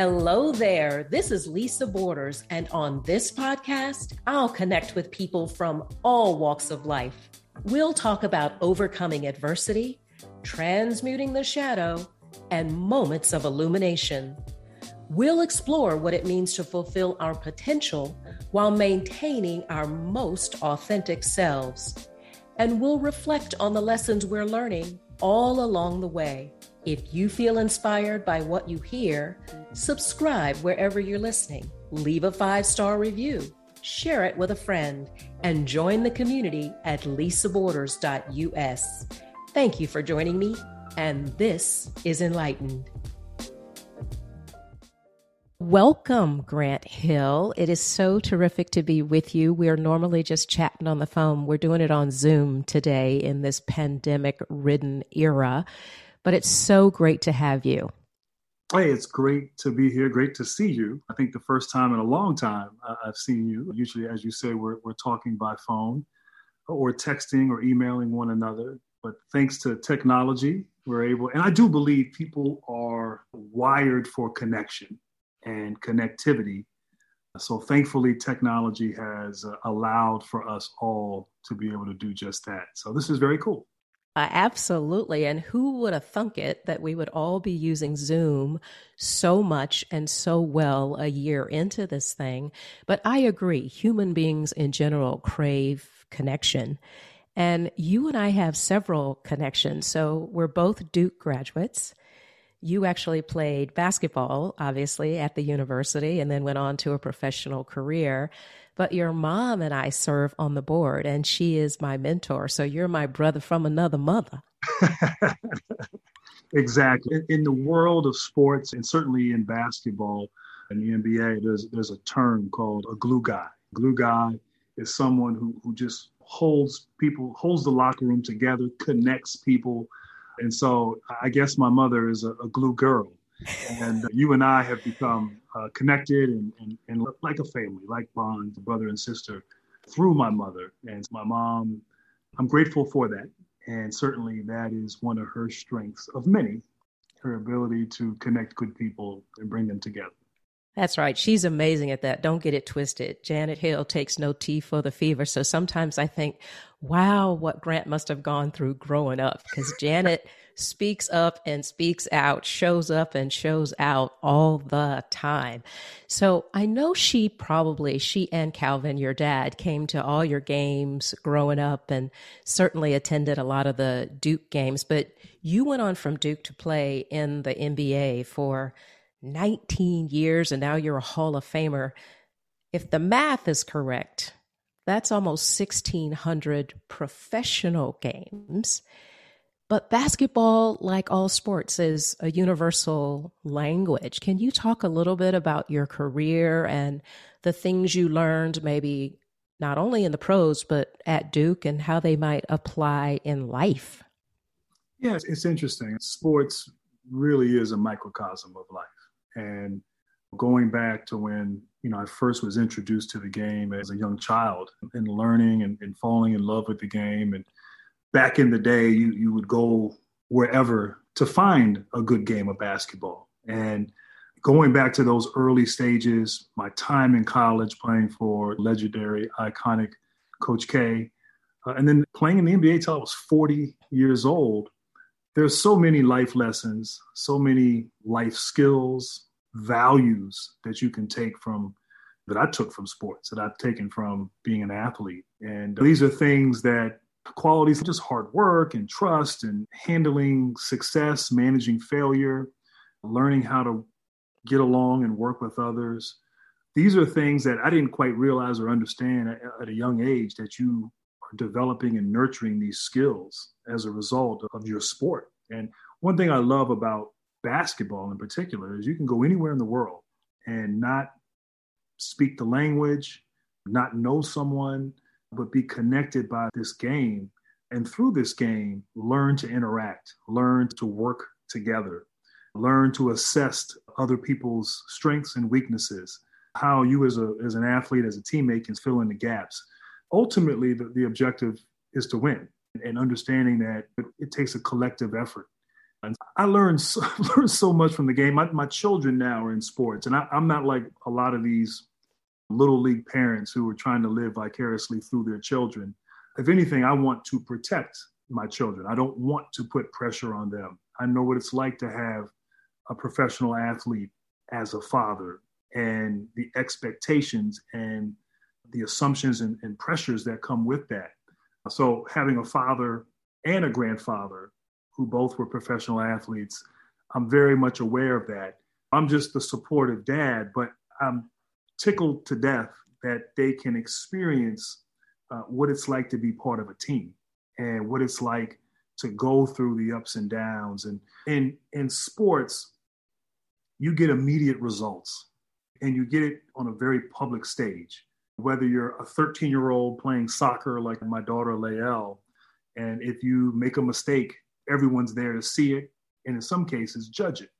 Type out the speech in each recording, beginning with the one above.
Hello there. This is Lisa Borders, and on this podcast, I'll connect with people from all walks of life. We'll talk about overcoming adversity, transmuting the shadow, and moments of illumination. We'll explore what it means to fulfill our potential while maintaining our most authentic selves. And we'll reflect on the lessons we're learning all along the way. If you feel inspired by what you hear, subscribe wherever you're listening, leave a five star review, share it with a friend, and join the community at lisaborders.us. Thank you for joining me, and this is Enlightened. Welcome, Grant Hill. It is so terrific to be with you. We are normally just chatting on the phone. We're doing it on Zoom today in this pandemic ridden era, but it's so great to have you. Hey, it's great to be here. Great to see you. I think the first time in a long time I've seen you. Usually, as you say, we're, we're talking by phone or texting or emailing one another. But thanks to technology, we're able, and I do believe people are wired for connection and connectivity. So thankfully, technology has uh, allowed for us all to be able to do just that. So this is very cool. Uh, absolutely. And who would have thunk it that we would all be using Zoom so much and so well a year into this thing? But I agree, human beings in general crave connection. And you and I have several connections. So we're both Duke graduates you actually played basketball, obviously, at the university and then went on to a professional career. But your mom and I serve on the board, and she is my mentor. So you're my brother from another mother. exactly. In, the world of sports, and certainly in basketball and the NBA, there's, there's a term called a glue guy. Glue guy is someone who, who just holds people, holds the locker room together, connects people and so I guess my mother is a, a glue girl. And you and I have become uh, connected and, and, and like a family, like bond, brother and sister, through my mother. And my mom, I'm grateful for that. And certainly that is one of her strengths of many, her ability to connect good people and bring them together. That's right. She's amazing at that. Don't get it twisted. Janet Hill takes no tea for the fever. So sometimes I think, wow, what Grant must have gone through growing up because Janet speaks up and speaks out, shows up and shows out all the time. So I know she probably, she and Calvin, your dad, came to all your games growing up and certainly attended a lot of the Duke games, but you went on from Duke to play in the NBA for 19 years and now you're a Hall of Famer. If the math is correct, that's almost 1,600 professional games. But basketball, like all sports, is a universal language. Can you talk a little bit about your career and the things you learned, maybe not only in the pros, but at Duke, and how they might apply in life? Yeah, it's interesting. Sports really is a microcosm of life. And going back to when you know I first was introduced to the game as a young child and learning and, and falling in love with the game. And back in the day you you would go wherever to find a good game of basketball. And going back to those early stages my time in college playing for legendary iconic coach k uh, and then playing in the nba till i was 40 years old there's so many life lessons so many life skills values that you can take from that I took from sports, that I've taken from being an athlete. And these are things that qualities just hard work and trust and handling success, managing failure, learning how to get along and work with others. These are things that I didn't quite realize or understand at, at a young age that you developing and nurturing these skills as a result of your sport. And one thing I love about basketball in particular is you can go anywhere in the world and not speak the language, not know someone, but be connected by this game. And through this game, learn to interact, learn to work together, learn to assess other people's strengths and weaknesses, how you as, a, as an athlete, as a teammate can fill in the gaps. Ultimately, the, the objective is to win and understanding that it, takes a collective effort And I learned so, learned so much from the game. My, my children now are in sports, and I, I'm not like a lot of these little league parents who are trying to live vicariously through their children. If anything, I want to protect my children. I don't want to put pressure on them. I know what it's like to have a professional athlete as a father and the expectations and the assumptions and, and pressures that come with that. So, having a father and a grandfather who both were professional athletes, I'm very much aware of that. I'm just the supportive dad, but I'm tickled to death that they can experience uh, what it's like to be part of a team and what it's like to go through the ups and downs. And in in sports, you get immediate results, and you get it on a very public stage. Whether you're a 13 year old playing soccer like my daughter Lael, and if you make a mistake, everyone's there to see it, and in some cases judge it.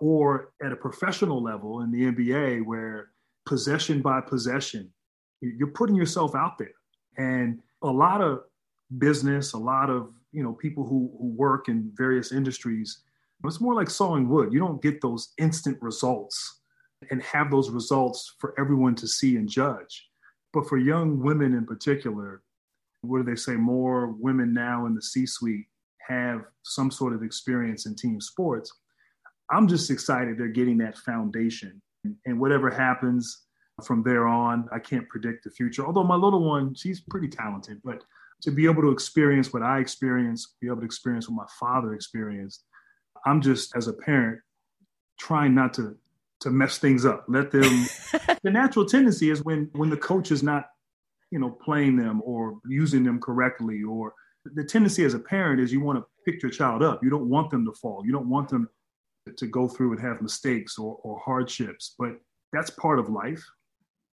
Or at a professional level in the NBA, where possession by possession, you're putting yourself out there. And a lot of business, a lot of you know people who, who work in various industries, it's more like sawing wood. You don't get those instant results and have those results for everyone to see and judge. But for young women in particular, what do they say? More women now in the C-suite have some sort of experience in team sports. I'm just excited they're getting that foundation and whatever happens from there on, I can't predict the future. Although my little one, she's pretty talented, but to be able to experience what I experienced, be able to experience what my father experienced, I'm just as a parent trying not to to mess things up. Let them. the natural tendency is when when the coach is not, you know, playing them or using them correctly, or the tendency as a parent is you want to pick your child up. You don't want them to fall. You don't want them to go through and have mistakes or, or hardships, but that's part of life.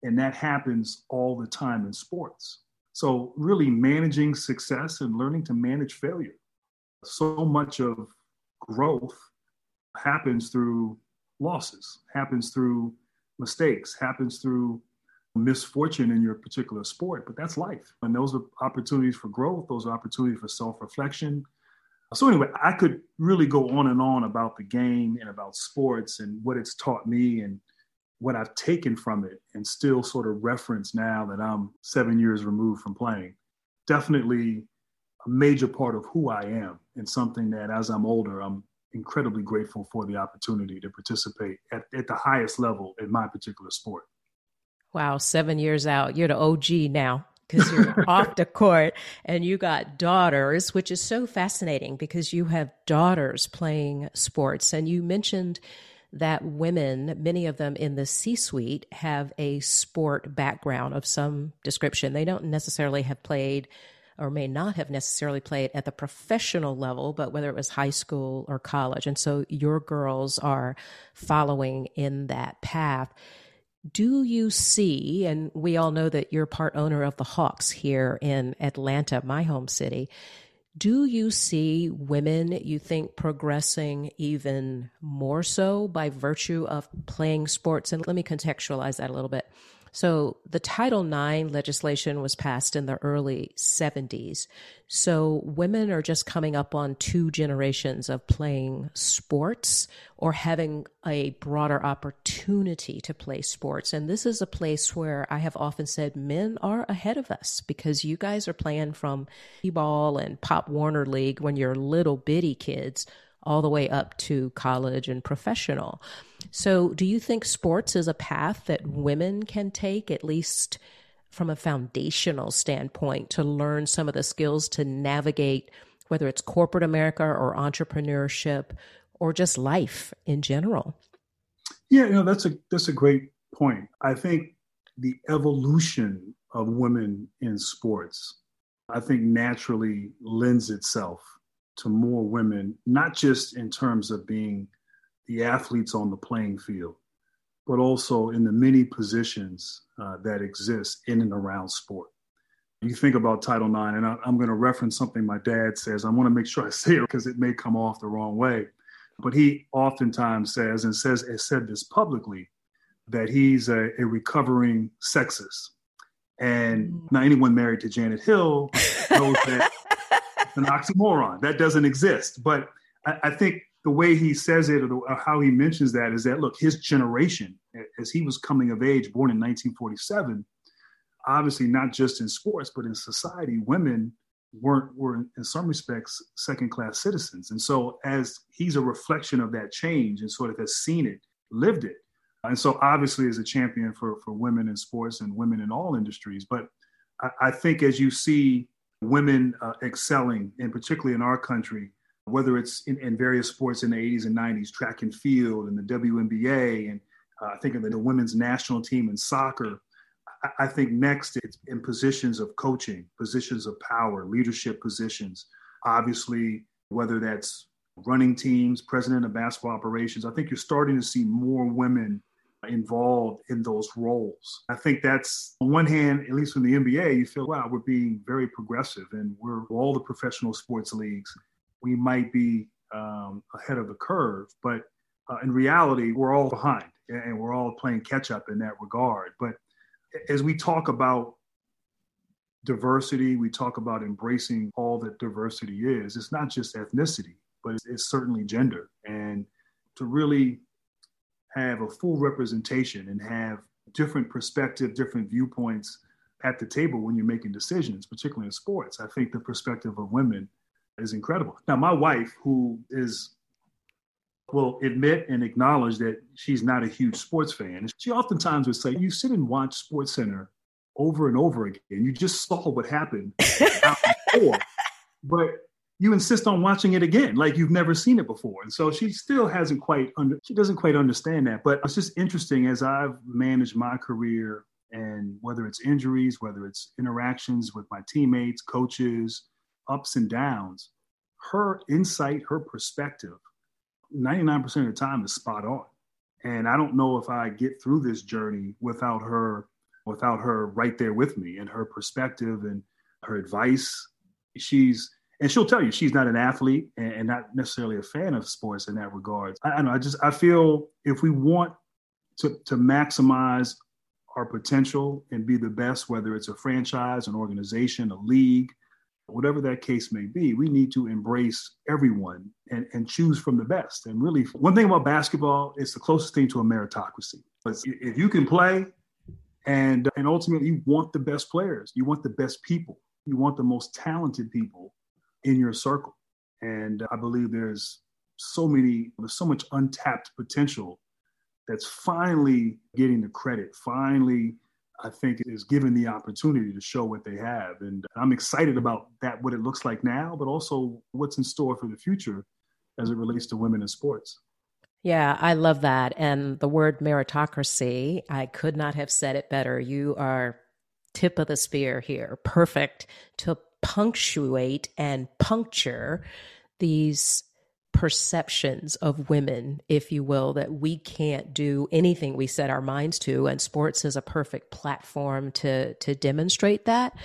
And that happens all the time in sports. So, really managing success and learning to manage failure. So much of growth happens through losses, happens through mistakes, happens through misfortune in your particular sport, but that's life. And those are opportunities for growth, those are opportunities for self reflection, so anyway, I could really go on and on about the game and about sports and what it's taught me and what I've taken from it and still sort of reference now that I'm seven years removed from playing. Definitely a major part of who I am and something that as I'm older, I'm incredibly grateful for the opportunity to participate at, at the highest level in my particular sport. Wow, seven years out. You're the OG now because you're off the court and you got daughters, which is so fascinating because you have daughters playing sports. And you mentioned that women, many of them in the C suite, have a sport background of some description. They don't necessarily have played or may not have necessarily played at the professional level, but whether it was high school or college. And so your girls are following in that path do you see, and we all know that you're part owner of the Hawks here in Atlanta, my home city. Do you see women you think progressing even more so by virtue of playing sports? And let me contextualize that a little bit. So the Title IX legislation was passed in the early 70s. So women are just coming up on two generations of playing sports or having a broader opportunity to play sports. And this is a place where I have often said men are ahead of us because you guys are playing from ball and Pop Warner League when you're little bitty kids all the way up to college and professional. So, do you think sports is a path that women can take, at least from a foundational standpoint, to learn some of the skills to navigate whether it's corporate America or entrepreneurship or just life in general? Yeah, you know, that's a that's a great point. I think the evolution of women in sports, I think naturally lends itself to more women, not just in terms of being the athletes on the playing field, but also in the many positions uh, that exist in and around sport. You think about Title IX, and I, am going to reference something my dad says. I want to make sure I say it because it may come off the wrong way. But he oftentimes says, and says, has said this publicly, that he's a, a recovering sexist. And mm. now anyone married to Janet Hill knows that an oxymoron. That doesn't exist. But I, I think the way he says it or, the, or, how he mentions that is that look, his generation, as he was coming of age, born in 1947, obviously not just in sports but in society, women weren't were in some respects second class citizens. And so as he's a reflection of that change and sort of has seen it, lived it. And so obviously is a champion for for women in sports and women in all industries. But I, I think as you see women uh, excelling, and particularly in our country, whether it's in, in, various sports in the 80s and 90s, track and field and the WNBA, and uh, I think of the women's national team in soccer. I, I think next it's in positions of coaching, positions of power, leadership positions. Obviously, whether that's running teams, president of basketball operations, I think you're starting to see more women involved in those roles. I think that's on one hand, at least from the NBA, you feel, wow, we're being very progressive and we're all the professional sports leagues we might be um, ahead of the curve, but uh, in reality, we're all behind and we're all playing catch up in that regard. But as we talk about diversity, we talk about embracing all that diversity is, it's not just ethnicity, but it's, it's certainly gender. And to really have a full representation and have different perspective, different viewpoints at the table when you're making decisions, particularly in sports. I think the perspective of women is incredible. Now, my wife, who is will admit and acknowledge that she's not a huge sports fan. She oftentimes would say, "You sit and watch Sports Center over and over again. You just saw what happened before, but you insist on watching it again, like you've never seen it before." And so she still hasn't quite under, she doesn't quite understand that. But it's just interesting as I've managed my career and whether it's injuries, whether it's interactions with my teammates, coaches, ups and downs, her insight, her perspective, 99% of the time is spot on. And I don't know if I get through this journey without her, without her right there with me and her perspective and her advice. She's and she'll tell you she's not an athlete and, and not necessarily a fan of sports in that regard. I, I know. I just I feel if we want to to maximize our potential and be the best, whether it's a franchise, an organization, a league, whatever that case may be, we need to embrace everyone and, and choose from the best. And really, one thing about basketball, it's the closest thing to a meritocracy. But if you can play and, and ultimately you want the best players, you want the best people, you want the most talented people in your circle. And I believe there's so many, there's so much untapped potential that's finally getting the credit, finally I think is given the opportunity to show what they have. And I'm excited about that, what it looks like now, but also what's in store for the future as it relates to women in sports. Yeah, I love that. And the word meritocracy, I could not have said it better. You are tip of the spear here, perfect to punctuate and puncture these perceptions of women, if you will, that we can't do anything we set our minds to. And sports is a perfect platform to, to demonstrate that.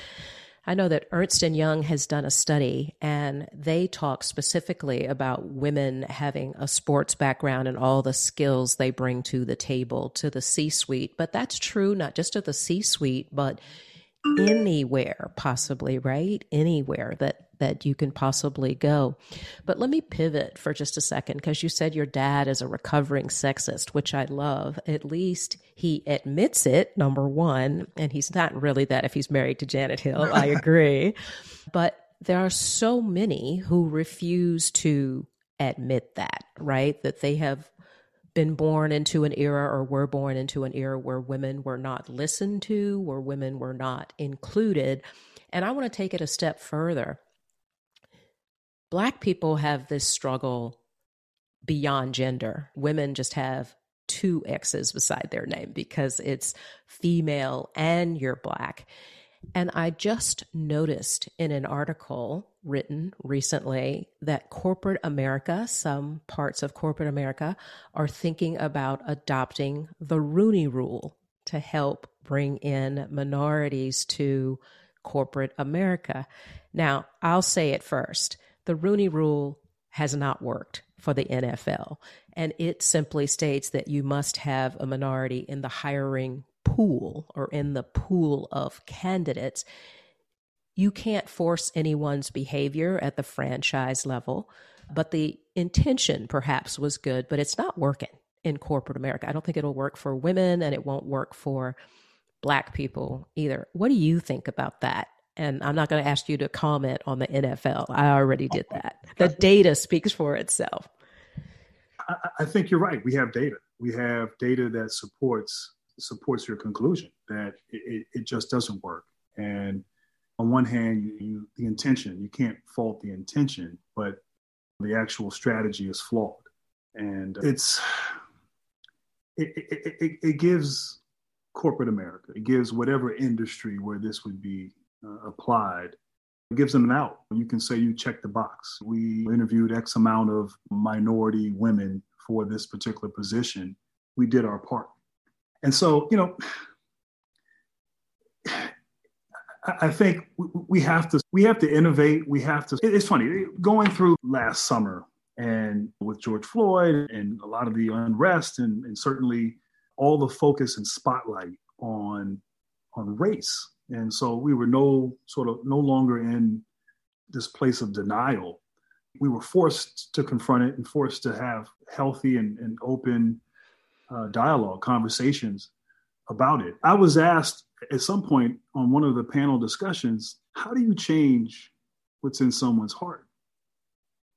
I know that Ernst and Young has done a study and they talk specifically about women having a sports background and all the skills they bring to the table, to the C suite. But that's true not just to the C suite, but anywhere possibly, right? Anywhere that that you can possibly go. But let me pivot for just a second because you said your dad is a recovering sexist, which I love. At least he admits it, number one, and he's not really that if he's married to Janet Hill. I agree. But there are so many who refuse to admit that, right? That they have been born into an era or were born into an era where women were not listened to, where women were not included. And I want to take it a step further. Black people have this struggle beyond gender. Women just have two X's beside their name because it's female and you're black. And I just noticed in an article written recently that corporate America, some parts of corporate America, are thinking about adopting the Rooney Rule to help bring in minorities to corporate America. Now, I'll say it first the Rooney Rule has not worked for the NFL. And it simply states that you must have a minority in the hiring pool or in the pool of candidates. You can't force anyone's behavior at the franchise level. but the intention perhaps was good, but it's not working in corporate America. I don't think it'll work for women and it won't work for black people either. What do you think about that? And I'm not going to ask you to comment on the NFL. I already did that. The data speaks for itself. I, think you're right. We have data. We have data that supports supports your conclusion that it, it just doesn't work. And on one hand, you, you, the intention you can't fault the intention, but the actual strategy is flawed, and it's it, it, it, it gives corporate America, it gives whatever industry where this would be uh, applied, it gives them an out. You can say you check the box. We interviewed X amount of minority women for this particular position. We did our part. And so, you know, I think we have to we have to innovate. We have to. It's funny going through last summer and with George Floyd and a lot of the unrest and, and certainly all the focus and spotlight on on race. And so we were no sort of no longer in this place of denial. We were forced to confront it and forced to have healthy and, and open uh, dialogue, conversations about it. I was asked at some point on one of the panel discussions, how do you change what's in someone's heart?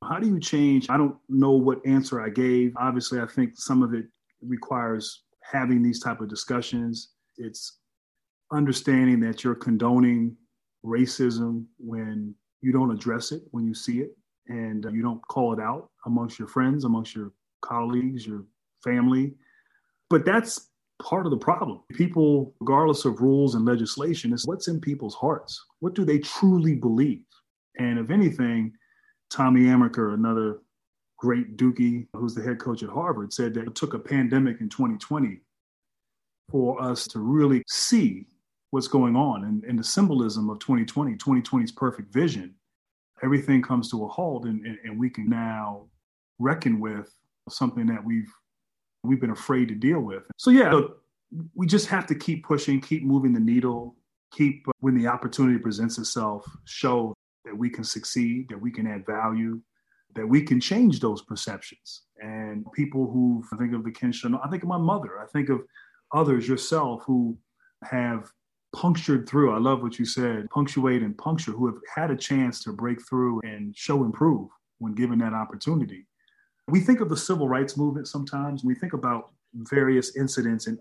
How do you change? I don't know what answer I gave. Obviously, I think some of it requires having these type of discussions. It's understanding that you're condoning racism when you don't address it, when you see it, and you don't call it out amongst your friends, amongst your colleagues, your family. But that's part of the problem. People, regardless of rules and legislation, is what's in people's hearts. What do they truly believe? And if anything, Tommy Amaker, another great Dukie, who's the head coach at Harvard, said that it took a pandemic in 2020 for us to really see what's going on and, and the symbolism of 2020, 2020's perfect vision. Everything comes to a halt, and, and, and we can now reckon with something that we've we've been afraid to deal with. So yeah, look, we just have to keep pushing, keep moving the needle, keep uh, when the opportunity presents itself, show that we can succeed, that we can add value, that we can change those perceptions. And people who I think of the Ken Chenault, I think of my mother, I think of others, yourself, who have punctured through. I love what you said, punctuate and puncture, who have had a chance to break through and show improve when given that opportunity. We think of the civil rights movement sometimes. We think about various incidents and,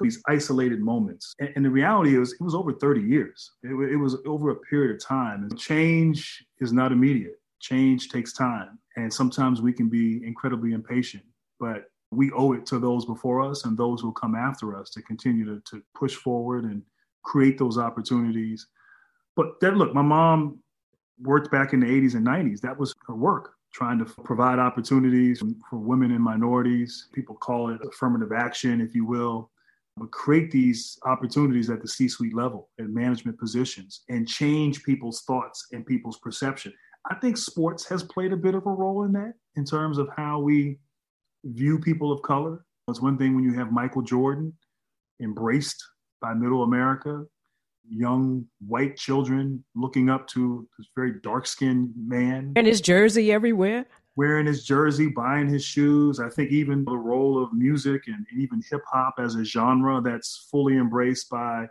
these isolated moments. And, and, the reality is, it was over 30 years. It, it was over a period of time. And change is not immediate. Change takes time. And sometimes we can be incredibly impatient. But we owe it to those before us and those who come after us to continue to, to push forward and create those opportunities. But that look, my mom worked back in the 80s and 90s. That was her work trying to provide opportunities for women and minorities. People call it affirmative action, if you will, but create these opportunities at the C suite level, and management positions, and change people's thoughts and people's perception. I think sports has played a bit of a role in that in terms of how we view people of color. It's one thing when you have Michael Jordan embraced by middle America, young white children looking up to this very dark skinned man. And his jersey everywhere. Wearing his jersey, buying his shoes. I think even the role of music and, even hip hop as a genre that's fully embraced by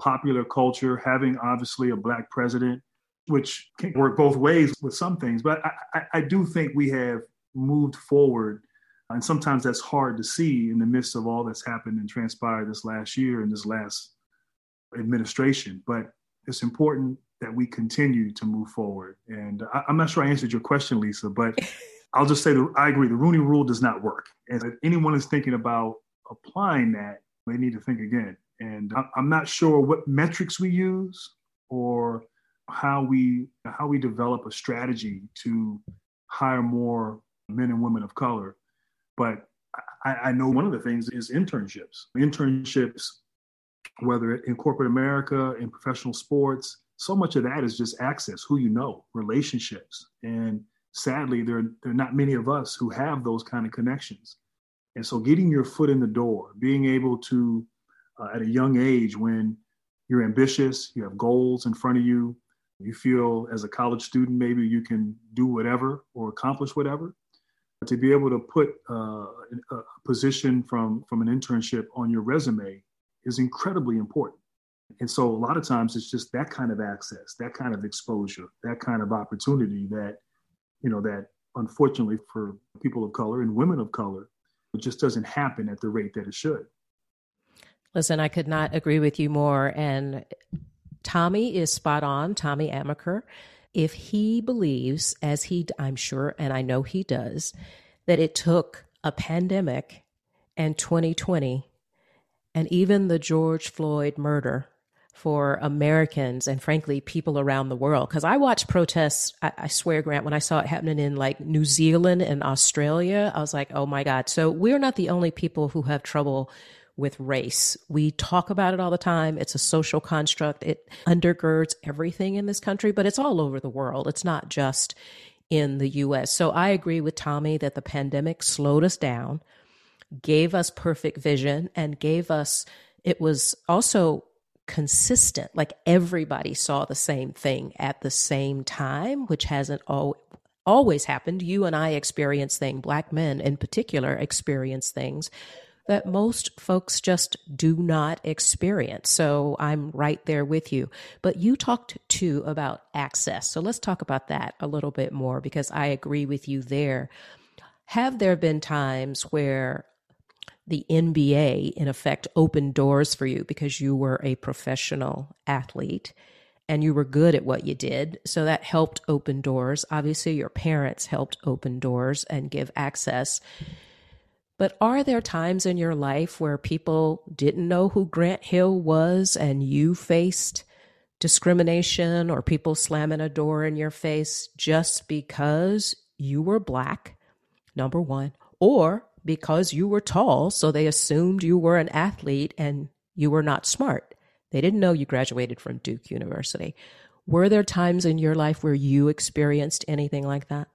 popular culture, having obviously a black president, which can work both ways with some things. But I, I, I do think we have moved forward. And sometimes that's hard to see in the midst of all that's happened and transpired this last year and this last administration. But it's important that we continue to move forward. And I, am not sure I answered your question, Lisa, but I'll just say that I agree. The Rooney Rule does not work. And if anyone is thinking about applying that, they need to think again. And I'm not sure what metrics we use or how we how we develop a strategy to hire more men and women of color. But I, I know one of the things is internships. Internships whether in corporate America, in professional sports, so much of that is just access, who you know, relationships. And sadly, there, there are not many of us who have those kind of connections. And so getting your foot in the door, being able to, uh, at a young age, when you're ambitious, you have goals in front of you, You feel as a college student, maybe you can do whatever or accomplish whatever. But To be able to put uh, a position from, from an internship on your resume is incredibly important. And so a lot of times it's just that kind of access, that kind of exposure, that kind of opportunity that, you know, that unfortunately for people of color and women of color, it just doesn't happen at the rate that it should. Listen, I could not agree with you more. And Tommy is spot on, Tommy Amaker. If he believes, as he, I'm sure, and I know he does, that it took a pandemic and 2020 and even the George Floyd murder for Americans and frankly people around the world. Because I watched protests, I, I, swear, Grant, when I saw it happening in like New Zealand and Australia, I was like, oh my God. So we're not the only people who have trouble with race. We talk about it all the time. It's a social construct. It undergirds everything in this country, but it's all over the world. It's not just in the US. So I agree with Tommy that the pandemic slowed us down, gave us perfect vision, and gave us, it was also consistent. Like everybody saw the same thing at the same time, which hasn't al- always happened. You and I experience things, black men in particular experience things that most folks just do not experience. So I'm right there with you. But you talked too about access. So let's talk about that a little bit more because I agree with you there. Have there been times where the NBA, in effect, opened doors for you because you were a professional athlete and you were good at what you did. So that helped open doors. Obviously, your parents helped open doors and give access. But are there times in your life where people didn't know who Grant Hill was and you faced discrimination or people slamming a door in your face just because you were black, number one, or because you were tall, so they assumed you were an athlete and you were not smart? They didn't know you graduated from Duke University. Were there times in your life where you experienced anything like that?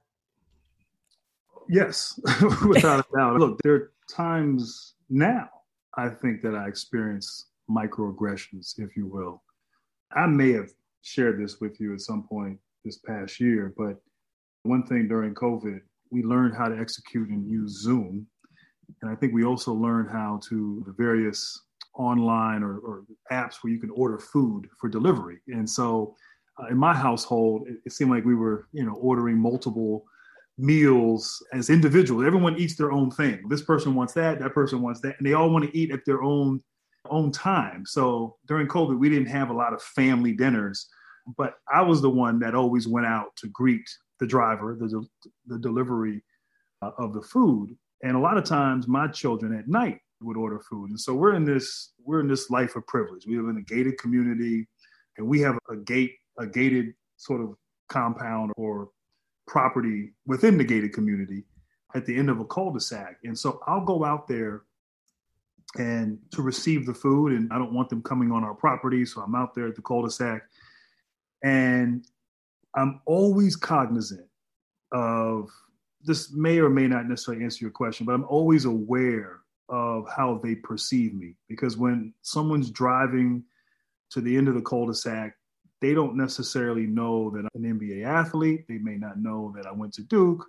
Yes, without a doubt. Look, there are times now I think that I experience microaggressions, if you will. I may have shared this with you at some point this past year, but one thing during COVID, we learned how to execute and use Zoom. And I think we also learned how to the various online or, or apps where you can order food for delivery. And so uh, in my household, it, it seemed like we were, you know, ordering multiple meals as individuals. Everyone eats their own thing. This person wants that, that person wants that, and they all want to eat at their own own time. So during COVID, we didn't have a lot of family dinners, but I was the one that always went out to greet the driver, the the delivery uh, of the food, and a lot of times my children at night would order food. And so we're in this we're in this life of privilege. We live in a gated community, and we have a gate a gated sort of compound or property within the gated community at the end of a cul-de-sac. And so I'll go out there and to receive the food and I don't want them coming on our property. So I'm out there at the cul-de-sac and I'm always cognizant of this may or may not necessarily answer your question, but I'm always aware of how they perceive me because when someone's driving to the end of the cul-de-sac they don't necessarily know that I'm an NBA athlete. They may not know that I went to Duke.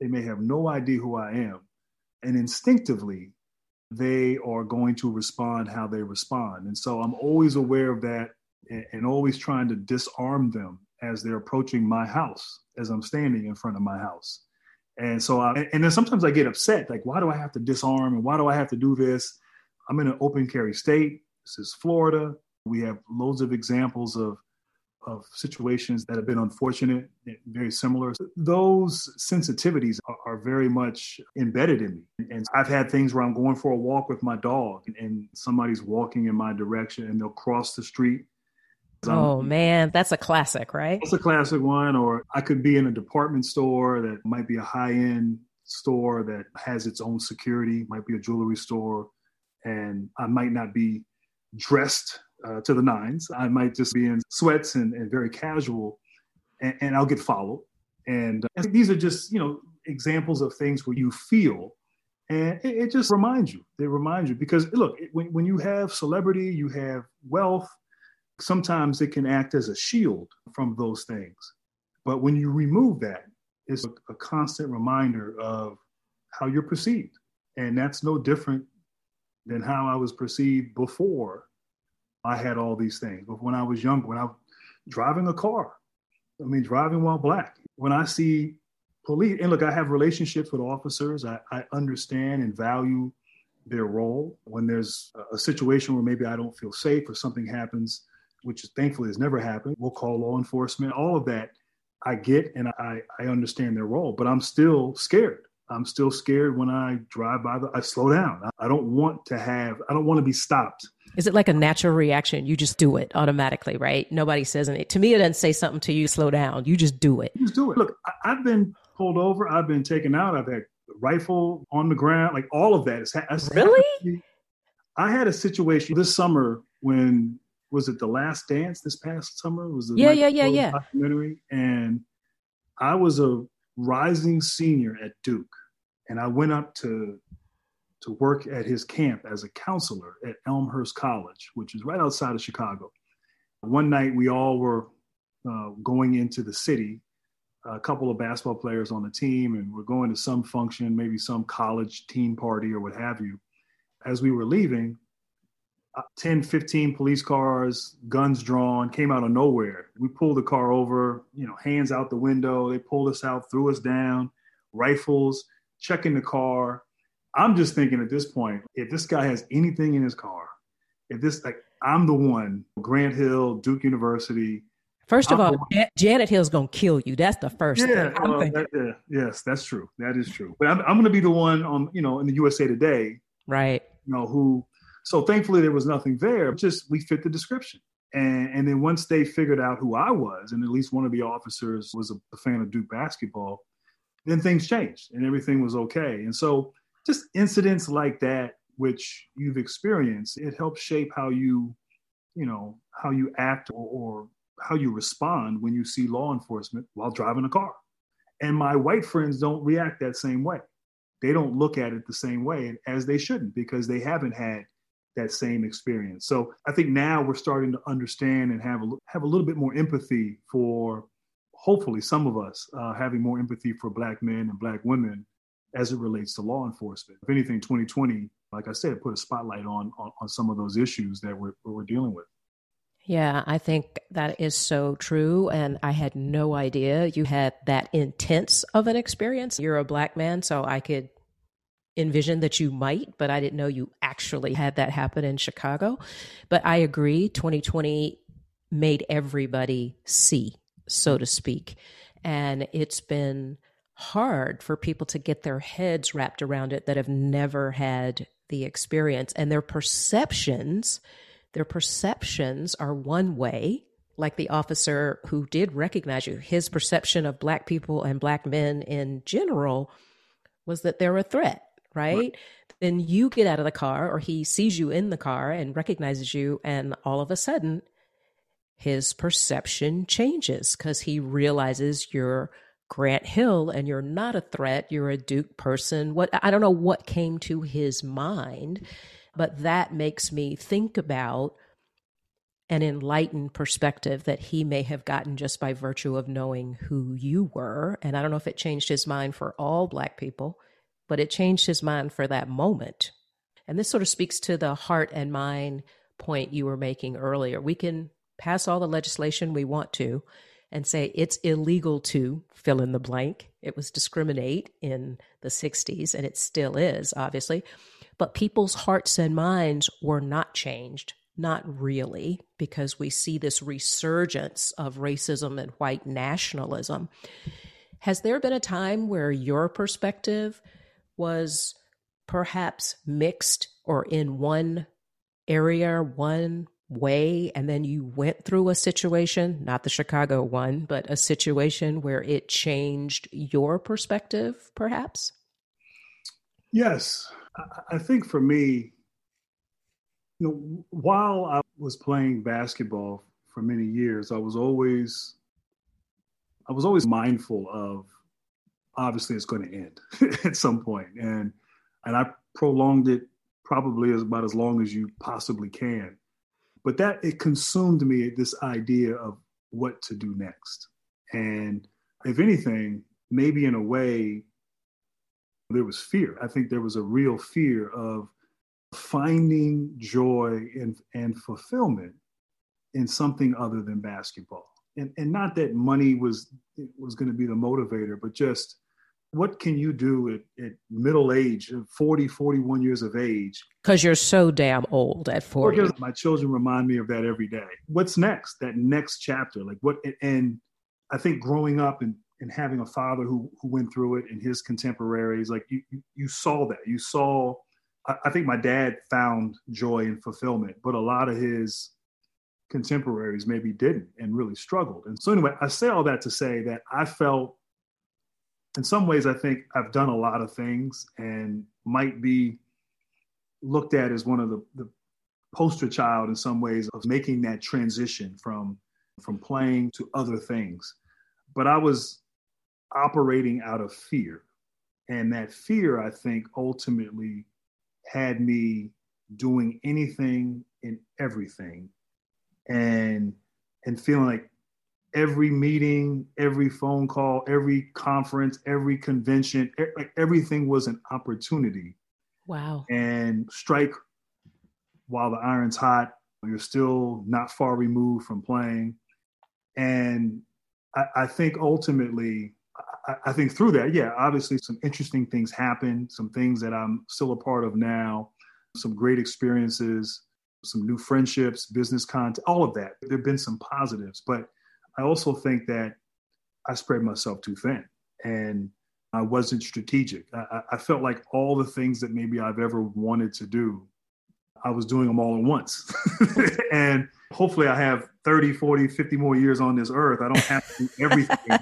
They may have no idea who I am. And instinctively, they are going to respond how they respond. And so I'm always aware of that and, always trying to disarm them as they're approaching my house, as I'm standing in front of my house. And so, I, and then sometimes I get upset, like, why do I have to disarm and why do I have to do this? I'm in an open carry state. This is Florida. We have loads of examples of of situations that have been unfortunate, very similar. Those sensitivities are, are, very much embedded in me. And I've had things where I'm going for a walk with my dog and somebody's walking in my direction and they'll cross the street. Oh man, that's a classic, right? It's a classic one. Or I could be in a department store that might be a high end store that has its own security, might be a jewelry store, and I might not be dressed uh, to the nines. I might just be in sweats and, and very casual, and, and, I'll get followed. And uh, these are just you know examples of things where you feel, and it, it just reminds you. They remind you because look, when when you have celebrity, you have wealth, sometimes it can act as a shield from those things. But when you remove that, it's a, constant reminder of how you're perceived. And that's no different than how I was perceived before I had all these things. But when I was young, when I was driving a car, I mean, driving while black, when I see police, and look, I have relationships with officers, I, I understand and value their role. When there's a situation where maybe I don't feel safe or something happens, which thankfully has never happened, we'll call law enforcement, all of that I get and I, I understand their role, but I'm still scared. I'm still scared when I drive by the, I slow down. I don't want to have, I don't want to be stopped. Is it like a natural reaction? You just do it automatically, right? Nobody says anything. To me, it doesn't say something to you, slow down. You just do it. You just do it. Look, I, have been pulled over. I've been taken out. I've had rifle on the ground, like all of that. It's, really? I had a situation this summer when was it the last dance this past summer? Was the yeah, yeah, yeah, yeah documentary? And I was a rising senior at Duke, and I went up to to work at his camp as a counselor at Elmhurst College, which is right outside of Chicago. One night we all were uh, going into the city, a couple of basketball players on the team, and we're going to some function, maybe some college team party or what have you. As we were leaving, 10, 15 police cars, guns drawn, came out of nowhere. We pulled the car over, you know, hands out the window. They pulled us out, threw us down, rifles, checking the car. I'm just thinking at this point, if this guy has anything in his car, if this, like, I'm the one, Grant Hill, Duke University. First of I'm all, Janet Hill's going to kill you. That's the first yeah, thing. Well, that, yeah, yes, that's true. That is true. But I'm, I'm going to be the one on, you know, in the USA Today. Right. You know, who so thankfully there was nothing there. Just we fit the description. And, and then once they figured out who I was, and at least one of the officers was a, a fan of Duke basketball, then things changed and everything was okay. And so just incidents like that, which you've experienced, it helps shape how you, you know, how you act or, or how you respond when you see law enforcement while driving a car. And my white friends don't react that same way. They don't look at it the same way as they shouldn't because they haven't had that same experience. So I think now we're starting to understand and have a, have a little bit more empathy for, hopefully, some of us uh, having more empathy for Black men and Black women as it relates to law enforcement. If anything, 2020, like I said, put a spotlight on on, on some of those issues that we're, we're dealing with. Yeah, I think that is so true. And I had no idea you had that intense of an experience. You're a black man, so I could envisioned that you might, but I didn't know you actually had that happen in Chicago. But I agree, 2020 made everybody see, so to speak. And it's been hard for people to get their heads wrapped around it that have never had the experience. And their perceptions, their perceptions are one way like the officer who did recognize you, his perception of black people and black men in general was that they're a threat right? right? Then you get out of the car or he sees you in the car and recognizes you, and all of a sudden, his perception changes because he realizes you're Grant Hill and you're not a threat. You're a Duke person. What I don't know what came to his mind, but that makes me think about an enlightened perspective that he may have gotten just by virtue of knowing who you were. And I don't know if it changed his mind for all Black people, but it changed his mind for that moment. And this sort of speaks to the heart and mind point you were making earlier. We can pass all the legislation we want to and say it's illegal to fill in the blank. It was discriminate in the 60s, and it still is, obviously. But people's hearts and minds were not changed, not really, because we see this resurgence of racism and white nationalism. Has there been a time where your perspective was perhaps mixed or in one area, one way, and then you went through a situation, not the Chicago one, but a situation where it changed your perspective, perhaps? Yes. I think for me, you know, while I was playing basketball for many years, I was always I was always mindful of obviously it's going to end at some point, and and I prolonged it probably as about as long as you possibly can. But that it consumed me this idea of what to do next. And if anything, maybe in a way, there was fear. I think there was a real fear of finding joy and, and fulfillment in something other than basketball. And, and not that money was was going to be the motivator, but just what can you do at, at middle age, 40, 41 years of age? Because you're so damn old at 40. Because my children remind me of that every day. What's next? That next chapter. Like what, and I think growing up and, and having a father who, who went through it and his contemporaries, like you, you, you saw that. You saw, I, I think my dad found joy and fulfillment, but a lot of his contemporaries maybe didn't and really struggled. And so, anyway, I say all that to say that I felt in some ways, I think I've done a lot of things and might be looked at as one of the, the poster child in some ways of making that transition from from playing to other things. But I was operating out of fear. And that fear, I think, ultimately had me doing anything and everything and and feeling like every meeting, every phone call, every conference, every convention, like everything was an opportunity. Wow. And strike while the iron's hot. You're still not far removed from playing. And I, I think ultimately, I, I think through that, yeah, obviously some interesting things happen, some things that I'm still a part of now, some great experiences, some new friendships, business content, all of that. There have been some positives, but I also think that I spread myself too thin and I wasn't strategic. I, I, felt like all the things that maybe I've ever wanted to do, I was doing them all at once. and hopefully I have 30, 40, 50 more years on this earth. I don't have to do everything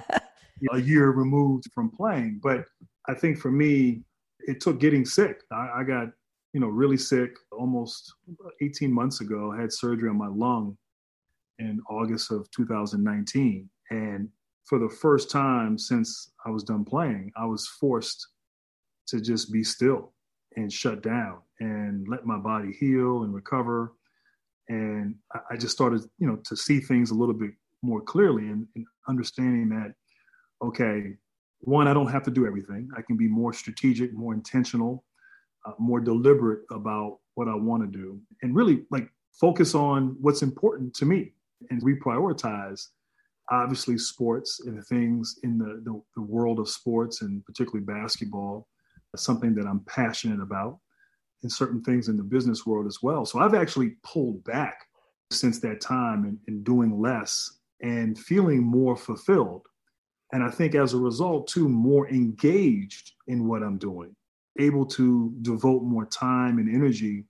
a year removed from playing. But I think for me, it took getting sick. I, I got, you know, really sick almost 18 months ago. I had surgery on my lung in August of 2019. And for the first time since I was done playing, I was forced to just be still and shut down and let my body heal and recover. And I just started, you know, to see things a little bit more clearly and, and understanding that, okay, one, I don't have to do everything. I can be more strategic, more intentional, uh, more deliberate about what I want to do, and really like focus on what's important to me and reprioritize obviously sports and the things in the, the, the, world of sports and particularly basketball something that i'm passionate about and certain things in the business world as well. So i've actually pulled back since that time and, and doing less and feeling more fulfilled. And i think as a result too more engaged in what i'm doing able to devote more time and energy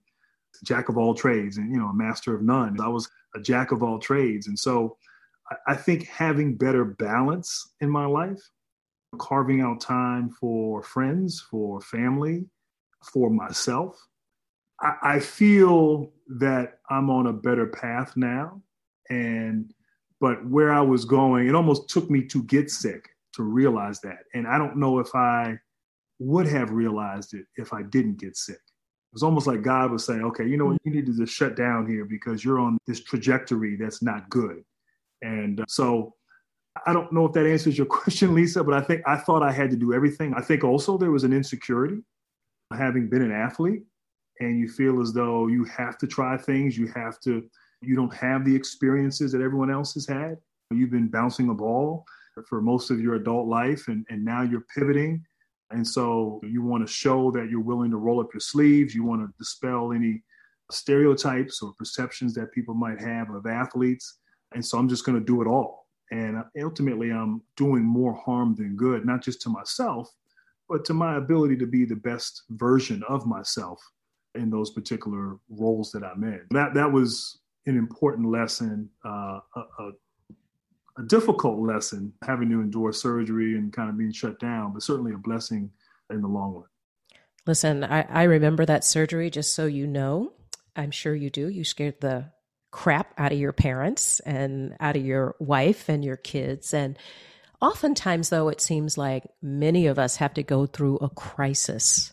jack of all trades and you know a master of none. I was a jack of all trades. And so i think having better balance in my life carving out time for friends for family for myself I, I feel that i'm on a better path now. And but where i was going it almost took me to get sick to realize that. And i don't know if i would have realized it if i didn't get sick was almost like God was saying, okay, you know what, you need to just shut down here because you're on this trajectory that's not good. And uh, so I don't know if that answers your question, Lisa, but I think I thought I had to do everything. I think also there was an insecurity having been an athlete and you feel as though you have to try things, you have to, you don't have the experiences that everyone else has had. You've been bouncing a ball for most of your adult life and, and now you're pivoting and so you want to show that you're willing to roll up your sleeves. You want to dispel any stereotypes or perceptions that people might have of athletes. And so I'm just going to do it all. And ultimately, I'm doing more harm than good, not just to myself, but to my ability to be the best version of myself in those particular roles that I'm in. That that was an important lesson, uh, a, a difficult lesson having to endure surgery and kind of being shut down, but certainly a blessing in the long run. Listen, I, I remember that surgery, just so you know. I'm sure you do. You scared the crap out of your parents and out of your wife and your kids. And oftentimes, though, it seems like many of us have to go through a crisis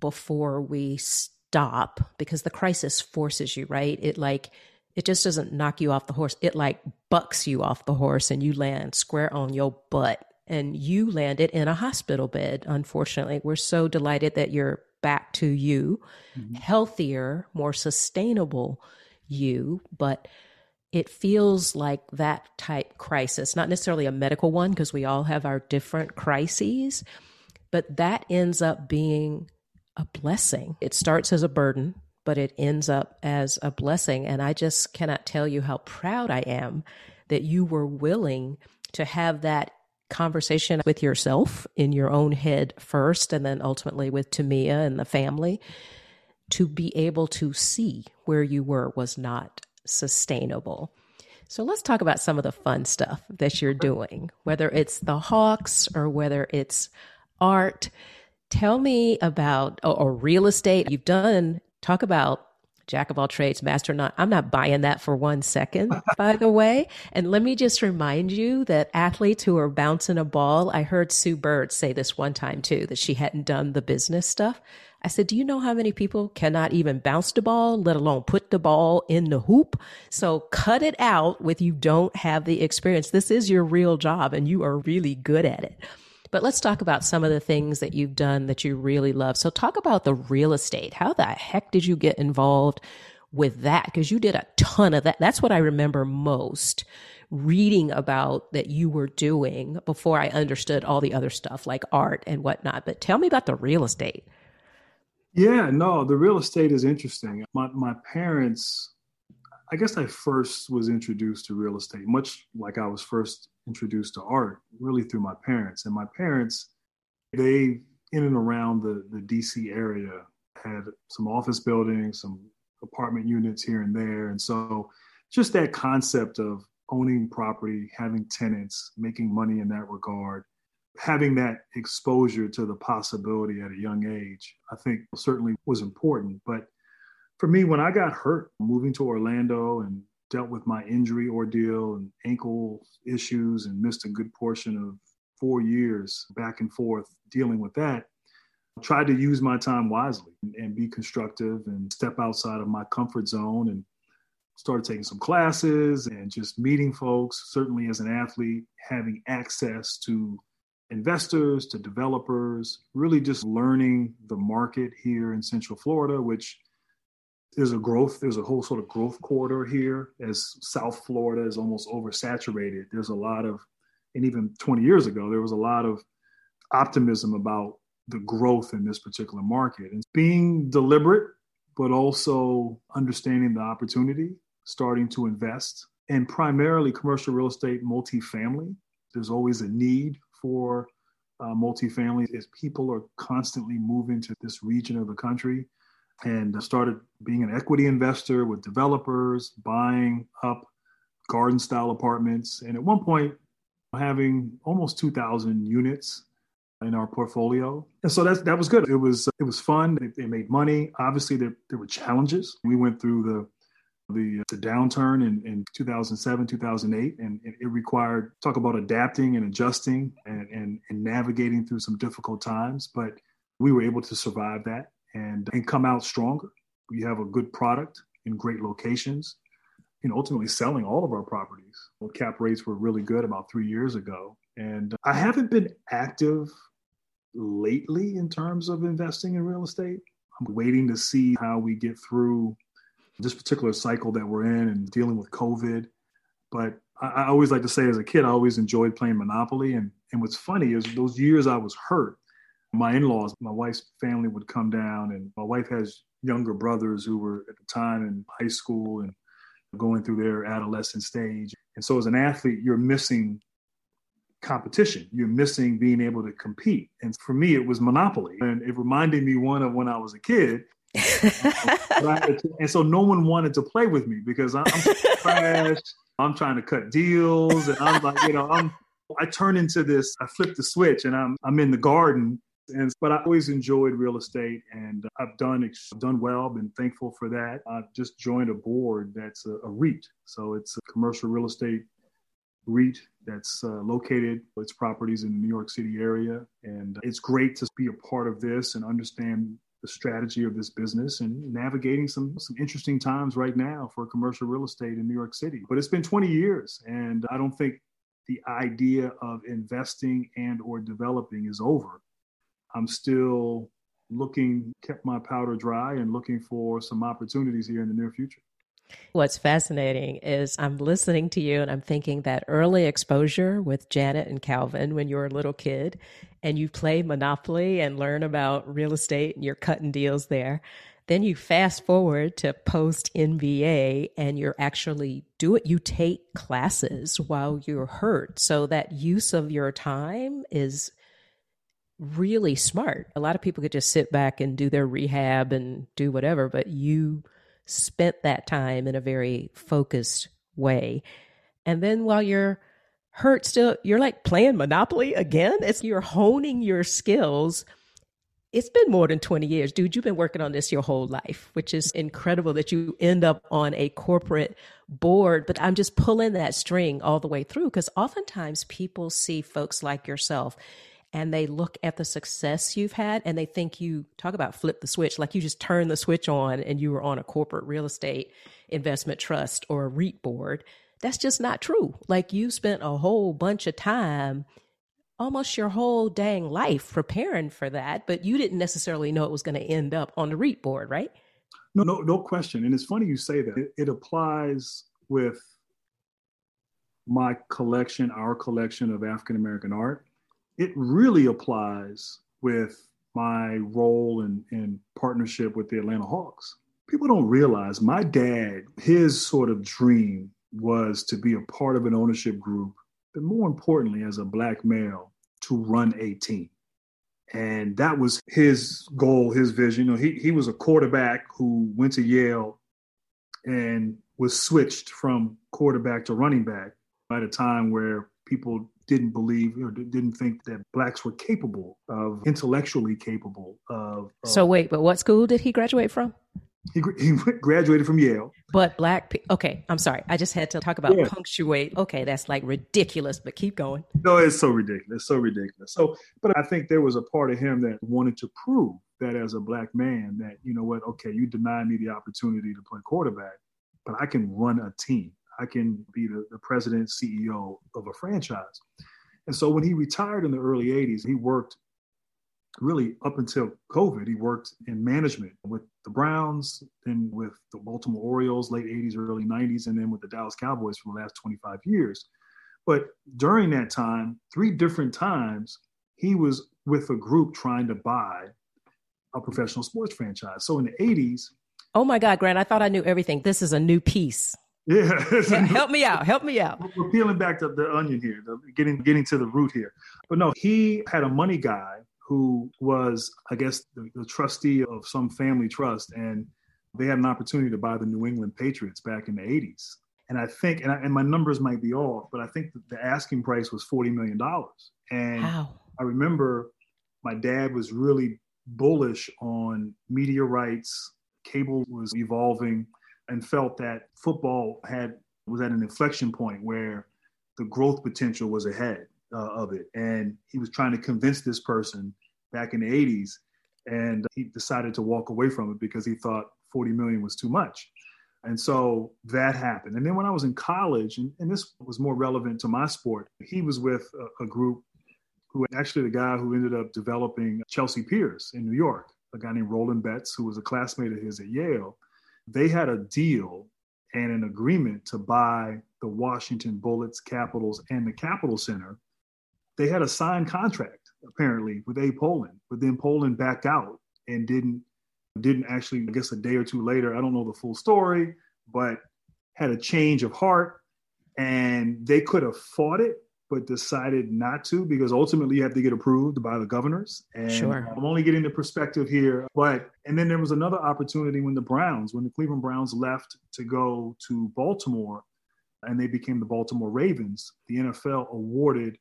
before we stop because the crisis forces you, right? It like it just doesn't knock you off the horse. It like bucks you off the horse and you land square on your butt. And you landed in a hospital bed, unfortunately. We're so delighted that you're back to you, mm-hmm. healthier, more sustainable you. But it feels like that type crisis, not necessarily a medical one, because we all have our different crises, but that ends up being a blessing. It starts as a burden, but it ends up as a blessing. And I just cannot tell you how proud I am that you were willing to have that conversation with yourself in your own head first, and then ultimately with Tamia and the family to be able to see where you were was not sustainable. So let's talk about some of the fun stuff that you're doing, whether it's the Hawks or whether it's art. Tell me about or, real estate. You've done talk about jack of all trades, master not. I'm not buying that for one second, by the way. And let me just remind you that athletes who are bouncing a ball, I heard Sue Bird say this one time too, that she hadn't done the business stuff. I said, Do you know how many people cannot even bounce the ball, let alone put the ball in the hoop? So cut it out with you don't have the experience. This is your real job and you are really good at it. But let's talk about some of the things that you've done that you really love. So talk about the real estate. How the heck did you get involved with that? Because you did a ton of that. That's what I remember most reading about that you were doing before I understood all the other stuff like art and whatnot. But tell me about the real estate. Yeah, no, the real estate is interesting. My my parents, I guess I first was introduced to real estate, much like I was first introduced to art, really through my parents. And my parents, they in and around the the DC area had some office buildings, some apartment units here and there, and so just that concept of owning property, having tenants, making money in that regard having that exposure to the possibility at a young age, I think certainly was important. But for me, when I got hurt moving to Orlando and dealt with my injury ordeal and ankle issues and missed a good portion of four years back and forth dealing with that, I tried to use my time wisely and be constructive and step outside of my comfort zone and started taking some classes and just meeting folks. Certainly, as an athlete, having access to investors to developers, really just learning the market here in Central Florida, which there's a growth, there's a whole sort of growth corridor here as South Florida is almost oversaturated. There's a lot of, and even 20 years ago, there was a lot of optimism about the growth in this particular market and being deliberate, but also understanding the opportunity, starting to invest, and primarily commercial real estate multifamily. There's always a need for uh, multifamily is people are constantly moving to this region of the country and started being an equity investor with developers buying up garden style apartments and at one point having almost 2000 units in our portfolio. And so that's that was good. It was it was fun. They, they made money. Obviously there, there were challenges. We went through the the, the downturn in, in 2007, 2008, and, and, it required talk about adapting and adjusting and, and, and navigating through some difficult times. But we were able to survive that and, and come out stronger. We have a good product in great locations and ultimately selling all of our properties. Well, cap rates were really good about three years ago. And I haven't been active lately in terms of investing in real estate. I'm waiting to see how we get through this particular cycle that we're in and dealing with COVID. But I always like to say as a kid, I always enjoyed playing Monopoly. And, and what's funny is those years I was hurt, my in-laws, my wife's family would come down and my wife has younger brothers who were at the time in high school and going through their adolescent stage. And so as an athlete, you're missing competition. You're missing being able to compete. And for me, it was Monopoly. And it reminded me one of when I was a kid and so no one wanted to play with me because I'm, trash. I'm trying to cut deals, and I'm like, you know, I'm. I turn into this. I flip the switch, and I'm I'm in the garden. And but I always enjoyed real estate, and I've done done well. Been thankful for that. I've just joined a board that's a, a REIT, so it's a commercial real estate REIT that's uh, located its properties in the New York City area, and it's great to be a part of this and understand the strategy of this business and navigating some some interesting times right now for commercial real estate in New York City. But it's been 20 years, and I don't think the idea of investing and or developing is over. I'm still looking, kept my powder dry, and looking for some opportunities here in the near future. What's fascinating is I'm listening to you and I'm thinking that early exposure with Janet and Calvin when you were a little kid and you play Monopoly and learn about real estate and you're cutting deals there. Then you fast forward to post NBA and you're actually do it. You take classes while you're hurt. So that use of your time is really smart. A lot of people could just sit back and do their rehab and do whatever, but you spent that time in a very focused way. And then while you're hurt still, you're like playing Monopoly again. It's you're honing your skills. It's been more than 20 years, dude. You've been working on this your whole life, which is incredible that you end up on a corporate board. But I'm just pulling that string all the way through because oftentimes people see folks like yourself and they look at the success you've had and they think you talk about flip the switch like you just turn the switch on and you were on a corporate real estate investment trust or a REIT board that's just not true. Like you spent a whole bunch of time almost your whole dang life preparing for that but you didn't necessarily know it was going to end up on the REIT board right? No no no question. And it's funny you say that. It, it applies with my collection our collection of African American art it really applies with my role in partnership with the Atlanta Hawks. People don't realize my dad, his sort of dream was to be a part of an ownership group, but more importantly, as a black male, to run a team. And that was his goal, his vision. You know, he, he was a quarterback who went to Yale and was switched from quarterback to running back at a time where people didn't believe or didn't think that blacks were capable of intellectually capable of. of so wait, but what school did he graduate from? He, he graduated from Yale. But black, okay, I'm sorry. I just had to talk about yeah. punctuate. Okay, that's like ridiculous, but keep going. No, it's so ridiculous. It's so ridiculous. So, but I think there was a part of him that wanted to prove that as a black man, that, you know what, okay, you deny me the opportunity to play quarterback, but I can run a team. I can be the, the president, CEO of a franchise. And so when he retired in the early 80s, he worked really up until COVID, he worked in management with the Browns, then with the Baltimore Orioles, late 80s, early 90s, and then with the Dallas Cowboys for the last 25 years. But during that time, three different times, he was with a group trying to buy a professional sports franchise. So in the 80s. Oh my God, Grant, I thought I knew everything. This is a new piece. Yeah, help me out. Help me out. We're peeling back the, the onion here, the, getting getting to the root here. But no, he had a money guy who was, I guess, the, the trustee of some family trust, and they had an opportunity to buy the New England Patriots back in the '80s. And I think, and, I, and my numbers might be off, but I think the asking price was forty million dollars. And wow. I remember my dad was really bullish on media rights. Cable was evolving and felt that football had was at an inflection point where the growth potential was ahead uh, of it. And he was trying to convince this person back in the 80s, and he decided to walk away from it because he thought 40 million was too much. And so that happened. And then when I was in college, and, and this was more relevant to my sport, he was with a, a group who actually the guy who ended up developing Chelsea Piers in New York, a guy named Roland Betts, who was a classmate of his at Yale they had a deal and an agreement to buy the Washington Bullets, Capitals, and the Capitol Center. They had a signed contract apparently with Abe Pollin, but then Pollin backed out and didn't didn't actually. I guess a day or two later, I don't know the full story, but had a change of heart, and they could have fought it but decided not to because ultimately you have to get approved by the governors. And sure. I'm only getting the perspective here. But, and then there was another opportunity when the Browns, when the Cleveland Browns left to go to Baltimore and they became the Baltimore Ravens, the NFL awarded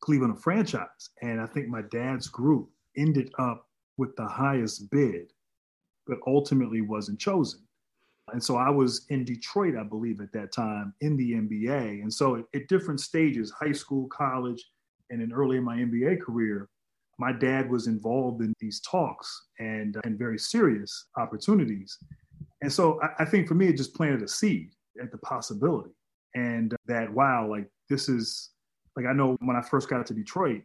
Cleveland a franchise. And I think my dad's group ended up with the highest bid, but ultimately wasn't chosen. And so I was in Detroit, I believe, at that time in the NBA. And so at, different stages, high school, college, and then early in my NBA career, my dad was involved in these talks and, uh, and very serious opportunities. And so I, I think for me, it just planted a seed at the possibility. And uh, that, wow, like this is, like I know when I first got to Detroit,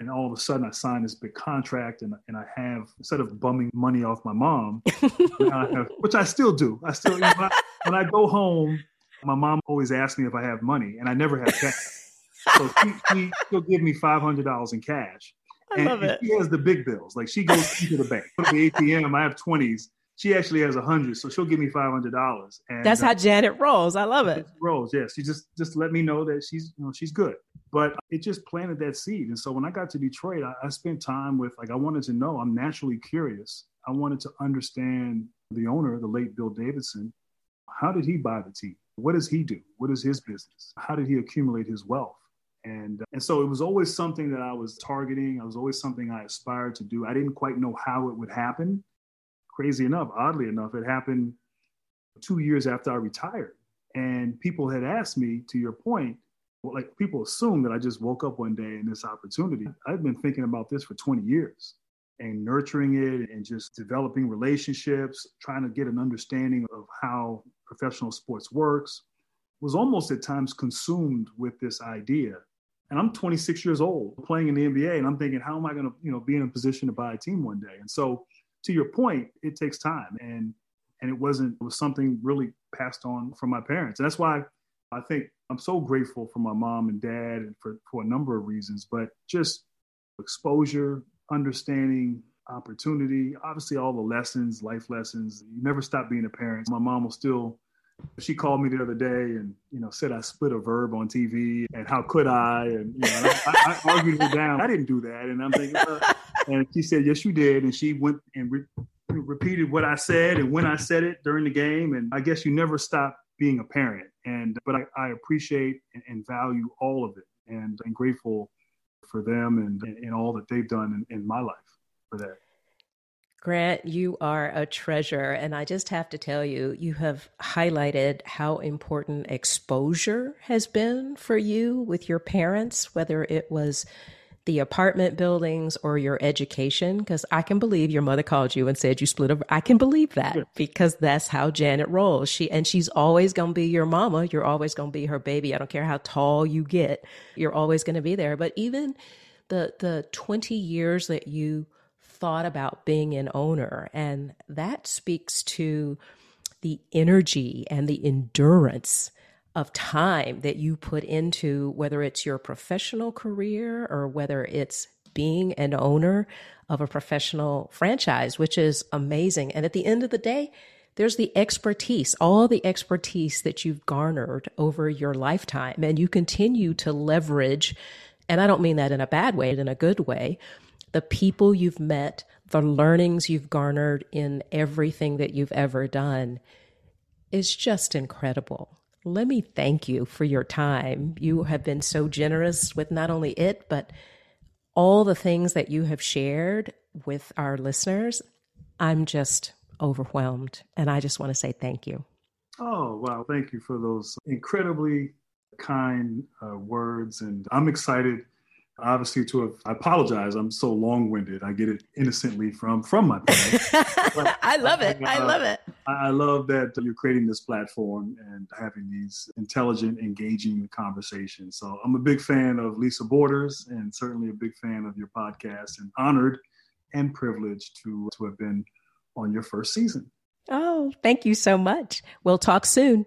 and all of a sudden I signed this big contract and, and I have instead of bumming money off my mom, I have, which I still do. I still when I, when I, go home, my mom always asks me if I have money, and I never have cash. so she, she will give me five hundred dollars in cash. I and, love it. she has the big bills. Like she goes into the bank, the ATM. I have twenties. She actually has a hundred, so she'll give me five hundred dollars. That's how uh, Janet rolls. I love it. Rolls, yes. She just just let me know that she's you know she's good. But it just planted that seed. And so when I got to Detroit, I, I spent time with like I wanted to know. I'm naturally curious. I wanted to understand the owner, the late Bill Davidson. How did he buy the team? What does he do? What is his business? How did he accumulate his wealth? And, and so it was always something that I was targeting. It was always something I aspired to do. I didn't quite know how it would happen. Crazy enough, oddly enough, it happened two years after I retired. And people had asked me, to your point, well, like people assume that I just woke up one day in this opportunity. I've been thinking about this for 20 years and nurturing it and just developing relationships, trying to get an understanding of how professional sports works. Was almost at times consumed with this idea and I'm 26 years old playing in the NBA, and I'm thinking, how am I going to, you know, be in a position to buy a team one day? And so, to your point, it takes time, and and it wasn't it was something really passed on from my parents, and that's why I think I'm so grateful for my mom and dad, and for for a number of reasons, but just exposure, understanding, opportunity, obviously all the lessons, life lessons. You never stop being a parent. My mom will still she called me the other day and you know said I split a verb on TV and how could I and you know I, I, I, argued her down. I didn't do that, and I'm thinking, uh, and she said yes you did, and she went and re- repeated what I said and when I said it during the game, and I guess you never stop being a parent, and but I, I appreciate and, and, value all of it, and I'm grateful for them and, and, all that they've done in, in my life for that. Grant, you are a treasure. And I just have to tell you, you have highlighted how important exposure has been for you with your parents, whether it was the apartment buildings or your education. Because I can believe your mother called you and said you split up. I can believe that yeah. because that's how Janet rolls. She and she's always going to be your mama. You're always going to be her baby. I don't care how tall you get. You're always going to be there. But even the the 20 years that you thought about being an owner. And that speaks to the energy and the endurance of time that you put into whether it's your professional career or whether it's being an owner of a professional franchise, which is amazing. And at the end of the day, there's the expertise, all the expertise that you've garnered over your lifetime, and you continue to leverage. And I don't mean that in a bad way, in a good way, the people you've met, the learnings you've garnered in everything that you've ever done is just incredible. Let me thank you for your time. You have been so generous with not only it, but all the things that you have shared with our listeners. I'm just overwhelmed. And I just want to say thank you. Oh, wow. Thank you for those incredibly kind uh, words. And I'm excited obviously to have I apologize. I'm so long-winded. I get it innocently from from my parents. I love it. I, I love it. I, I, love that you're creating this platform and having these intelligent, engaging conversations. So I'm a big fan of Lisa Borders and certainly a big fan of your podcast and honored and privileged to to have been on your first season. Oh, thank you so much. We'll talk soon.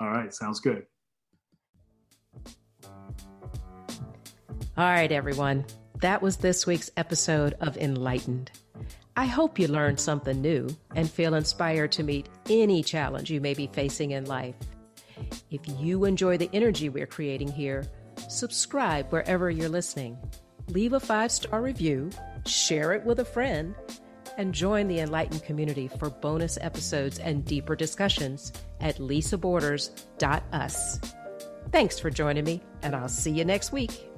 All right, sounds good. All right, everyone. That was this week's episode of Enlightened. I hope you learned something new and feel inspired to meet any challenge you may be facing in life. If you enjoy the energy we're creating here, subscribe wherever you're listening, leave a five star review, share it with a friend, and join the Enlightened community for bonus episodes and deeper discussions at lisaborders.us. Thanks for joining me, and I'll see you next week.